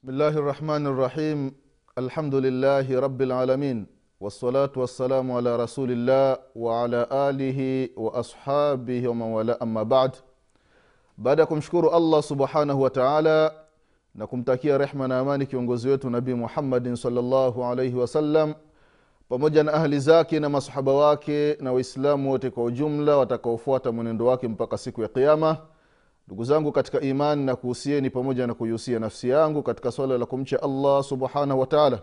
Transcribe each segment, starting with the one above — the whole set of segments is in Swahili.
بسم الله الرحمن الرحيم الحمد لله رب العالمين والصلاة والسلام على رسول الله وعلى آله وأصحابه ومن والاه أما بعد baada ya kumshukuru allah subhanahu wataala na kumtakia rehma na amani kiongozi wetu nabii muhammadin salllahu alaihi wasallam pamoja na ahli zake na masahaba wake na waislamu wote kwa ujumla watakaofuata mwenendo wake mpaka siku ya qiama ndugu zangu katika imani na kuhusieni pamoja na kuihusia nafsi yangu katika swala la kumcha allah subhanahu wataala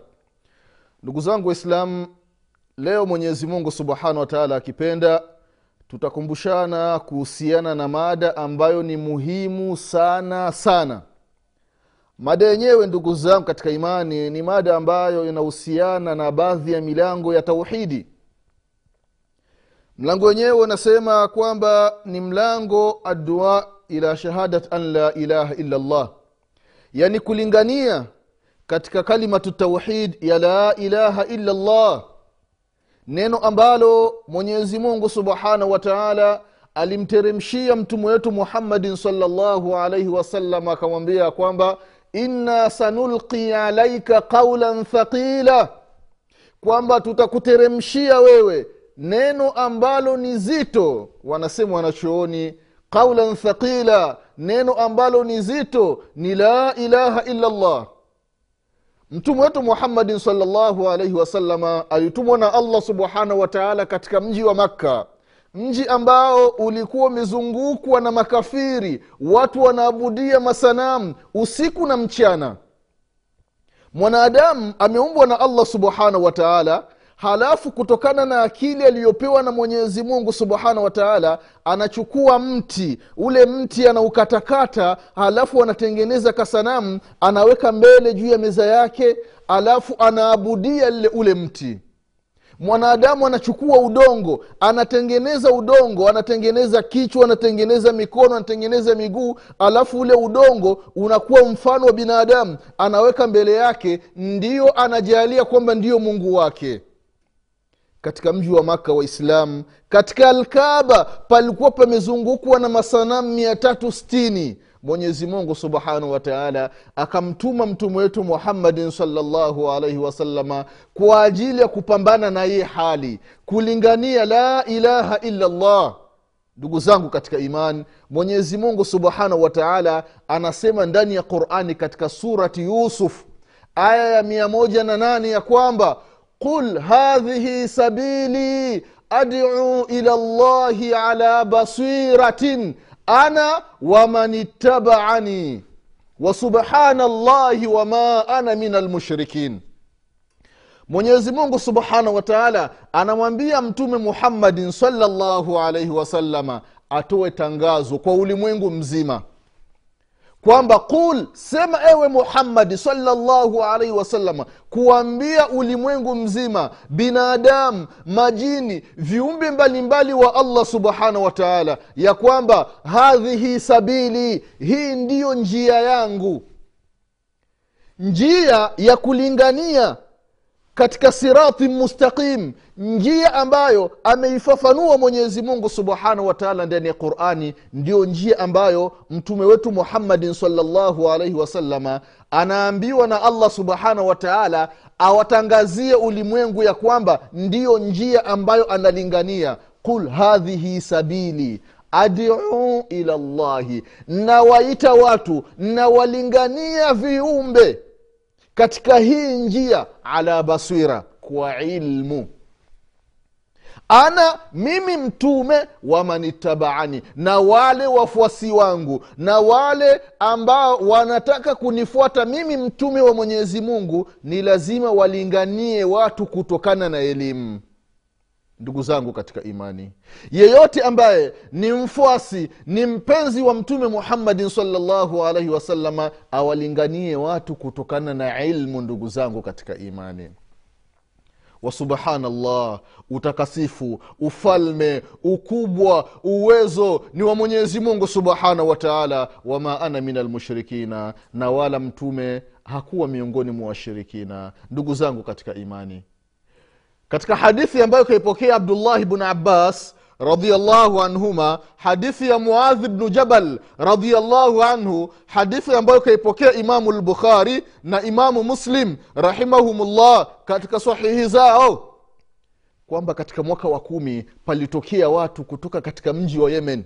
ndugu zangu waislamu leo mwenyezi mungu subhanahu wataala akipenda tutakumbushana kuhusiana na mada ambayo ni muhimu sana sana. Mada yenyewe ndugu zangu katika imani ni mada ambayo inahusiana na baadhi ya milango ya tauhidi. Mlango wenyewe unasema kwamba ni mlango addua ila shahadat an la ilaha illa llah yani kulingania katika kalimatu tauhid ya la ilaha illa llah neno ambalo mwenyezi mungu subhanahu wataala alimteremshia mtume wetu muhammadin salllahu alaihi wasallam akamwambia kwamba inna sanulqi alaika qaulan thaqila. Kwamba tutakuteremshia wewe neno ambalo ni zito wanasema wanachooni qaulan thaqila neno ambalo ni zito ni la ilaha illa llah mtume wetu muhammadin salllahu alaihi wasalama alitumwa na allah subhanahu wataala katika mji wa makka. Mji ambao ulikuwa umezungukwa na makafiri watu wanaabudia masanamu usiku na mchana. Mwanadamu ameumbwa na allah subhanahu wataala halafu kutokana na akili aliyopewa na mwenyezi mungu subhanahu wataala anachukua mti. Ule mti anaukatakata halafu anatengeneza kasanamu anaweka mbele juu ya meza yake alafu anaabudia lile ule mti. Mwanadamu anachukua udongo anatengeneza udongo anatengeneza kichwa anatengeneza mikono anatengeneza miguu alafu ule udongo unakuwa mfano wa binadamu. Anaweka mbele yake ndio anajalia kwamba ndiyo mungu wake katika mji wa maka waislamu katika alkaba palikuwa pamezungukwa na masanamu mia tatu stini mwenyezi mungu subhanahu wataala akamtuma mtume wetu muhammadin salllahu alaihi wasalama kwa ajili ya kupambana na hii hali kulingania la ilaha illa llah ndugu zangu katika iman mwenyezi mungu subhanahu wataala anasema ndani ya qurani katika surati yusuf aya ya mia moja na nane ya kwamba qul hadhihi sabili aduu ila llahi ala basiratin. Ana waman ittabaani. Wasubhana llahi wama ana min almushrikin mwenyezi mungu subhanahu wataala anamwambia mtume muhammadin salllahu alaihi wasalama atoe tangazo kwa ulimwengu mzima kwamba qul sema ewe muhammadi salllahu alaihi wasalama kuambia ulimwengu mzima binadamu majini viumbe mbalimbali wa allah subhanahu wa taala ya kwamba hadhihi sabili hii ndiyo njia yangu. Njia ya kulingania katika sirati mustaqim njia ambayo ameifafanua mwenyezi mungu subhanahu wataala ndani ya qurani ndiyo njia ambayo mtume wetu muhammadin salllahu alaihi wasalama anaambiwa na allah subhanahu wataala awatangazie ulimwengu ya kwamba ndiyo njia ambayo analingania. Qul hadhihi sabili adiu ila llahi nawaita watu nawalingania viumbe katika hii njia ala basira kwa ilmu. Ana mimi mtume wamanitabaani na wale wafuasi wangu na wale ambao wanataka kunifuata mimi mtume wa mwenyezi mungu ni lazima walinganie watu kutokana na elimu ndugu zangu katika imani. Yeyote ambaye ni mfuasi ni mpenzi wa mtume muhammadin salllahu alaihi wasalama awalinganie watu kutokana na ilmu ndugu zangu katika imani. Wasubhanallah utakasifu ufalme ukubwa uwezo ni wa mwenyezi mungu subhanahu wataala wama ana min almushrikina na wala mtume hakuwa miongoni mwa washirikina. Ndugu zangu katika imani katika hadithi ambayo kaipokea abdullahi bnu abbas radiallahu anhuma hadithi ya muadhi bnu jabal radiallahu anhu hadithi ambayo kaipokea imamu lbukhari na imamu muslim rahimahumullah katika sahihi zao kwamba katika mwaka wa kumi palitokea watu kutoka katika mji wa yemen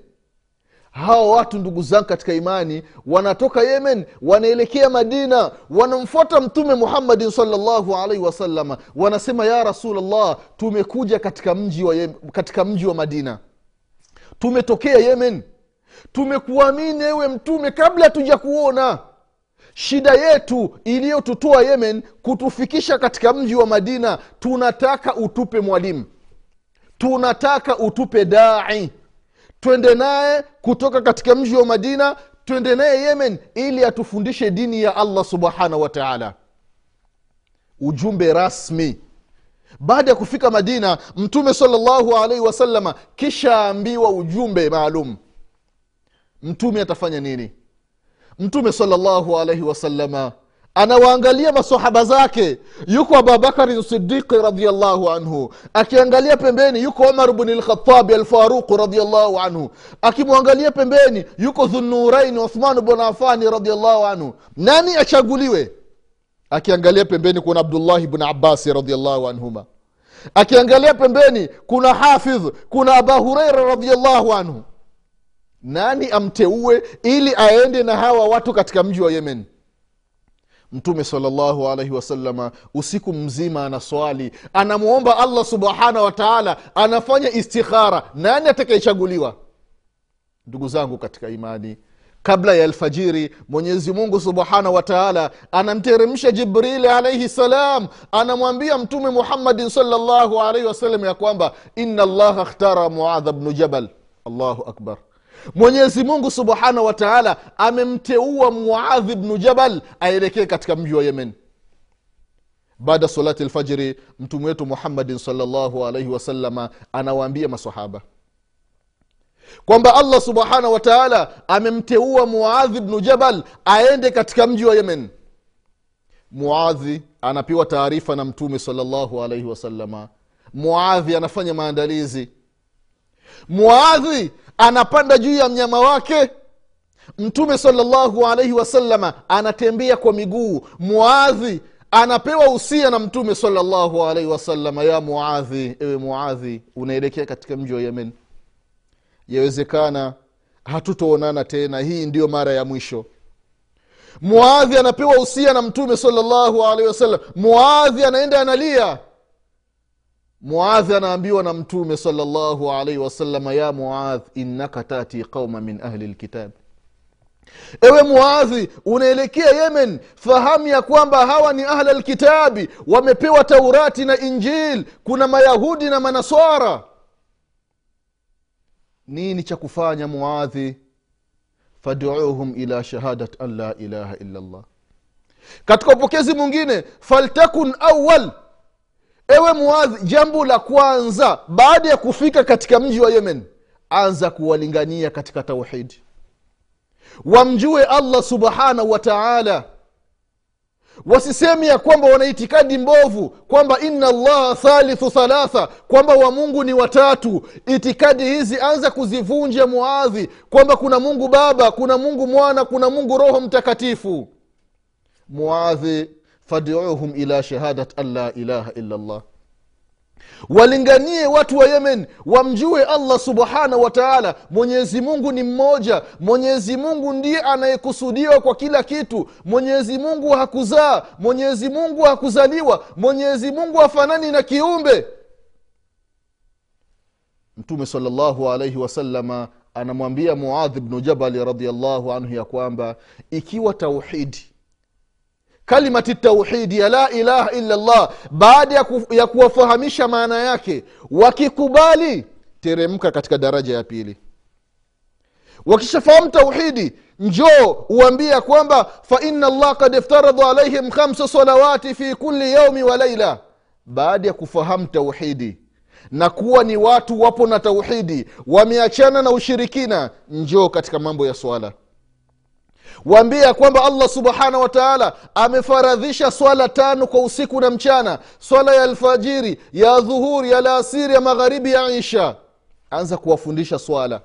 hawa watu ndugu zangu katika imani wanatoka yemen wanaelekea madina wanamfuata mtume muhammadin salllahu alaihi wasalama wanasema ya rasulllah tumekuja katika mji wa, Yemen, katika mji wa madina. Tumetokea yemen. Tumekuamini ewe mtume kabla tuja kuona. Shida yetu iliyotutoa yemen kutufikisha katika mji wa madina tunataka utupe mwalimu. Tunataka utupe dai twende naye kutoka katika mji wa madina twende naye yemen ili atufundishe dini ya allah subhanahu wa taala. Ujumbe rasmi. Baada ya kufika madina mtume salllahu alaihi wasalama kisha ambiwa ujumbe maalum. Mtume atafanya nini? Mtume salllahu alaihi wasalama anawaangalia masahaba zake. Yuko abubakari sidiqi radiallahu anhu. Akiangalia pembeni yuko umar bni lkhatabi alfaruqu radiallahu anhu. Akimwangalia pembeni yuko dhunuraini uthman bn afani radiallahu anhu. Nani achaguliwe? Akiangalia pembeni kuna abdullahi bn abasi radiallahu anhuma. Akiangalia pembeni kuna hafidh kuna aba hureira radiallahu anhu. Nani amteue ili aende na hawa watu katika mji wa yemen mtume salllahu alaihi wasalama usiku mzima anaswali anamwomba allah subhanahu wataala anafanya istikhara. Nani atakayechaguliwa? Ndugu zangu katika imani kabla ya alfajiri mwenyezi mungu subhanahu wataala anamteremsha jibrili alaihi salam anamwambia mtume muhammadin salllahu alaihi wasallam ya kwamba ina llaha ikhtara muadha bnu jabal. Allahu akbar mwenyezi mungu subhanahu wataala amemteua muadhi bnu jabal aelekee katika mji wa yemen. Baada salati lfajiri mtume wetu muhammadin salllahu alaihi wasalama anawaambia masahaba kwamba allah subhanahu wataala amemteua muadhi bnu jabal aende katika mji wa yemen. Muadhi anapewa taarifa na mtume salllahu alaihi wasalama muadhi anafanya maandalizi. Muadhi anapanda juu ya mnyama wake. Mtume salllahu alaihi wasalama anatembea kwa miguu. Muadhi anapewa usia na mtume salllahu alaihi wasalama ya muadhi ewe muadhi unaelekea katika mji wa yemen. Yawezekana hatutoonana tena. Hii ndiyo mara ya mwisho. Muadhi anapewa usia na mtume salllahu alaihi wasallam muadhi anaenda analia muadhi anaambiwa na mtume salllahu alaihi wasalama ya muadh innaka tati qauma min ahli lkitabi ewe muadhi unaelekea yemen fahamu ya kwamba hawa ni ahla lkitabi wamepewa taurati na injil kuna mayahudi na manaswara. Nini cha kufanya muadhi faduuhum ila shahadat an la ilaha illa llah katika upokezi mwingine faltakun awal ewe muadhi jambo la kwanza baada ya kufika katika mji wa yemen anza kuwalingania katika tauhidi wamjue allah subhanahu wa taala. Wasiseme ya kwamba wana itikadi mbovu kwamba inna allaha thalithu thalatha kwamba wa mungu ni watatu itikadi hizi anza kuzivunja muadhi kwamba kuna mungu baba kuna mungu mwana kuna mungu roho mtakatifu. Muadhi faduuhum ila shahadat an la ilaha illa llah walinganie watu wa yemen wamjue allah subhanahu wa taala. Mwenyezi mungu ni mmoja. Mwenyezi mungu ndiye anayekusudiwa kwa kila kitu. Mwenyezi mungu hakuzaa. Mwenyezi mungu hakuzaliwa. Mwenyezi mungu hafanani na kiumbe. Mtume salllahu alaihi wasalama anamwambia muadhi bnu jabali radiallahu anhu ya kwamba ikiwa tauhidi kalimati tauhidi ya la ilaha illa llah baada ya, ku, ya kuwafahamisha maana yake wakikubali teremka katika daraja ya pili. Wakishafahamu tauhidi njoo uambia kwamba faina llah kad iftaradha alaihim khamsa salawati fi kuli yaumi wa laila baada ya kufahamu tauhidi na kuwa ni watu wapo na tauhidi wameachana na ushirikina njoo katika mambo ya swala waambia kwamba allah subhanahu wa taala amefaradhisha swala tano kwa usiku na mchana. Swala ya alfajiri ya dhuhuri ya laasiri ya magharibi ya isha. Anza kuwafundisha swala.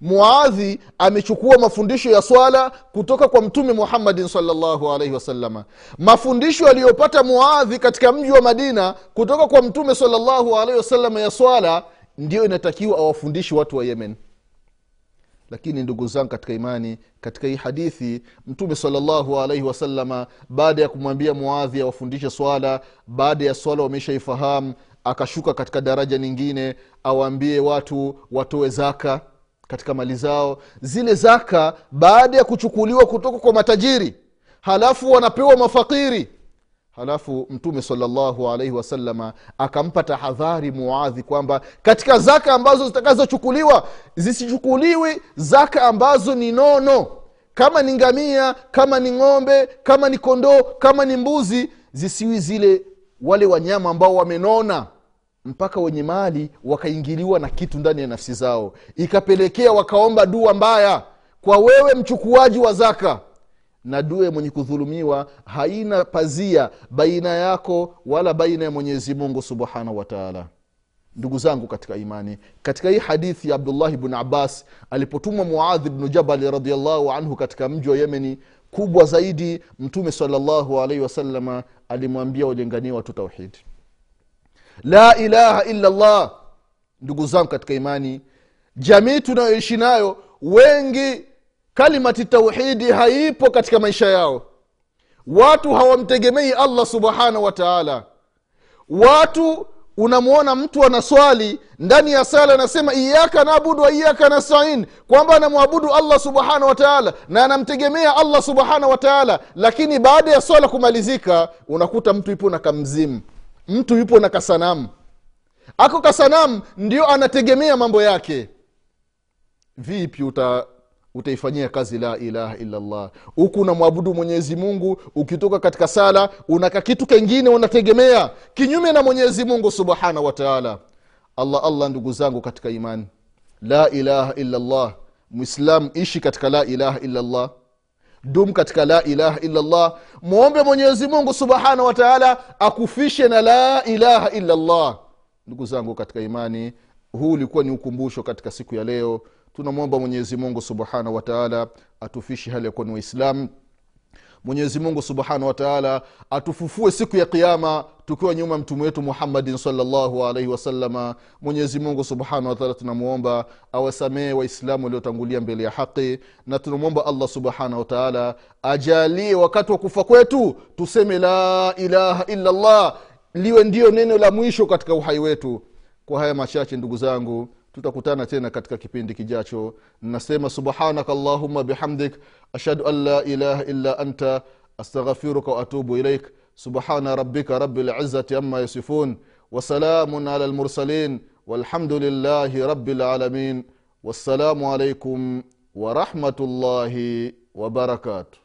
Muadhi amechukua mafundisho ya swala kutoka kwa mtume muhammadin salllahu alaihi wasalama mafundisho aliyopata muadhi katika mji wa madina kutoka kwa mtume salllahu alaihi wasalama ya swala ndiyo inatakiwa awafundishi watu wa yemen lakini ndugu zangu katika imani katika hii hadithi mtume salllahu alaihi wasalama baada ya kumwambia muadhi awafundishe swala baada ya swala wameshaifahamu akashuka katika daraja nyingine awaambie watu watoe zaka katika mali zao. Zile zaka baada ya kuchukuliwa kutoka kwa matajiri halafu wanapewa mafakiri halafu mtume salllahu alaihi wasalama akampa tahadhari muadhi kwamba katika zaka ambazo zitakazochukuliwa zisichukuliwi zaka ambazo ni nono. Kama ni ngamia kama ni ng'ombe kama ni kondoo kama ni mbuzi zisiwi zile wale wanyama ambao wamenona. Mpaka wenye mali wakaingiliwa na kitu ndani ya nafsi zao. Ikapelekea wakaomba dua mbaya. Kwa wewe mchukuaji wa zaka na dua mwenye kudhulumiwa haina pazia baina yako wala baina ya mwenyezi mungu subhanahu wataala ndugu zangu katika imani katika hii hadithi ya abdullahi bnu abbas alipotumwa muadhi bnu jabali radiallahu anhu katika mji wa yemeni kubwa zaidi mtume salllahu alaihi wasalama alimwambia walingania watu tauhidi la ilaha illa llah ndugu zangu katika imani jamii tunayoishi nayo wengi kalimati tauhidi haipo katika maisha yao. Watu hawamtegemei allah subhanahu wa taala. Watu unamwona mtu anaswali ndani ya sala anasema iyaka nabudu wa iyaka nastain kwamba anamwabudu allah subhanahu wa taala na anamtegemea allah subhanahu wa taala. Lakini baada ya swala kumalizika unakuta mtu yupo na kamzimu. Mtu yupo na kasanamu. Ako kasanamu ndio anategemea mambo yake. Vipi uta utaifanyia kazi la ilaha illallah. Huku unamwabudu mwenyezi mungu ukitoka katika sala unaka kitu kengine unategemea kinyume na mwenyezi mungu subhanahu wataala allah allah ndugu zangu katika imani. La ilaha illallah. Mwislam ishi katika la ilaha illallah. Dum katika la ilaha illallah. Mwombe mwenyezi mungu subhanahu wataala akufishe na la ilaha illallah. Ndugu zangu katika imani huu ulikuwa ni ukumbusho katika siku ya leo tunamwomba mwenyezi mungu subhanahu wataala atufishi hali ya ni waislamu mwenyezi mungu subhanahu wataala atufufue siku ya kiama tukiwa nyuma mtume wetu muhammadin salllahu alaihi wasalama mwenyezi mungu subhanahu wataala tunamwomba awasamehe waislamu waliotangulia mbele ya haqi na tunamwomba allah subhanahu wataala ajalie wakati wa kufa kwetu tuseme la ilaha illallah liwe ndiyo neno la mwisho katika uhai wetu. Kwa haya machache ndugu zangu tutakutana tena katika kipindi kijacho. Nasema subhanaka allahuma bihamdik ashhadu an la ilaha illa anta astaghfiruka waatubu ilaik. Subhana rabika rabi lizati ama yasifun wasalamun ala lmursalin walhamdu lillahi rabi lalamin wassalamu alaikum warahmatullahi wabarakatuh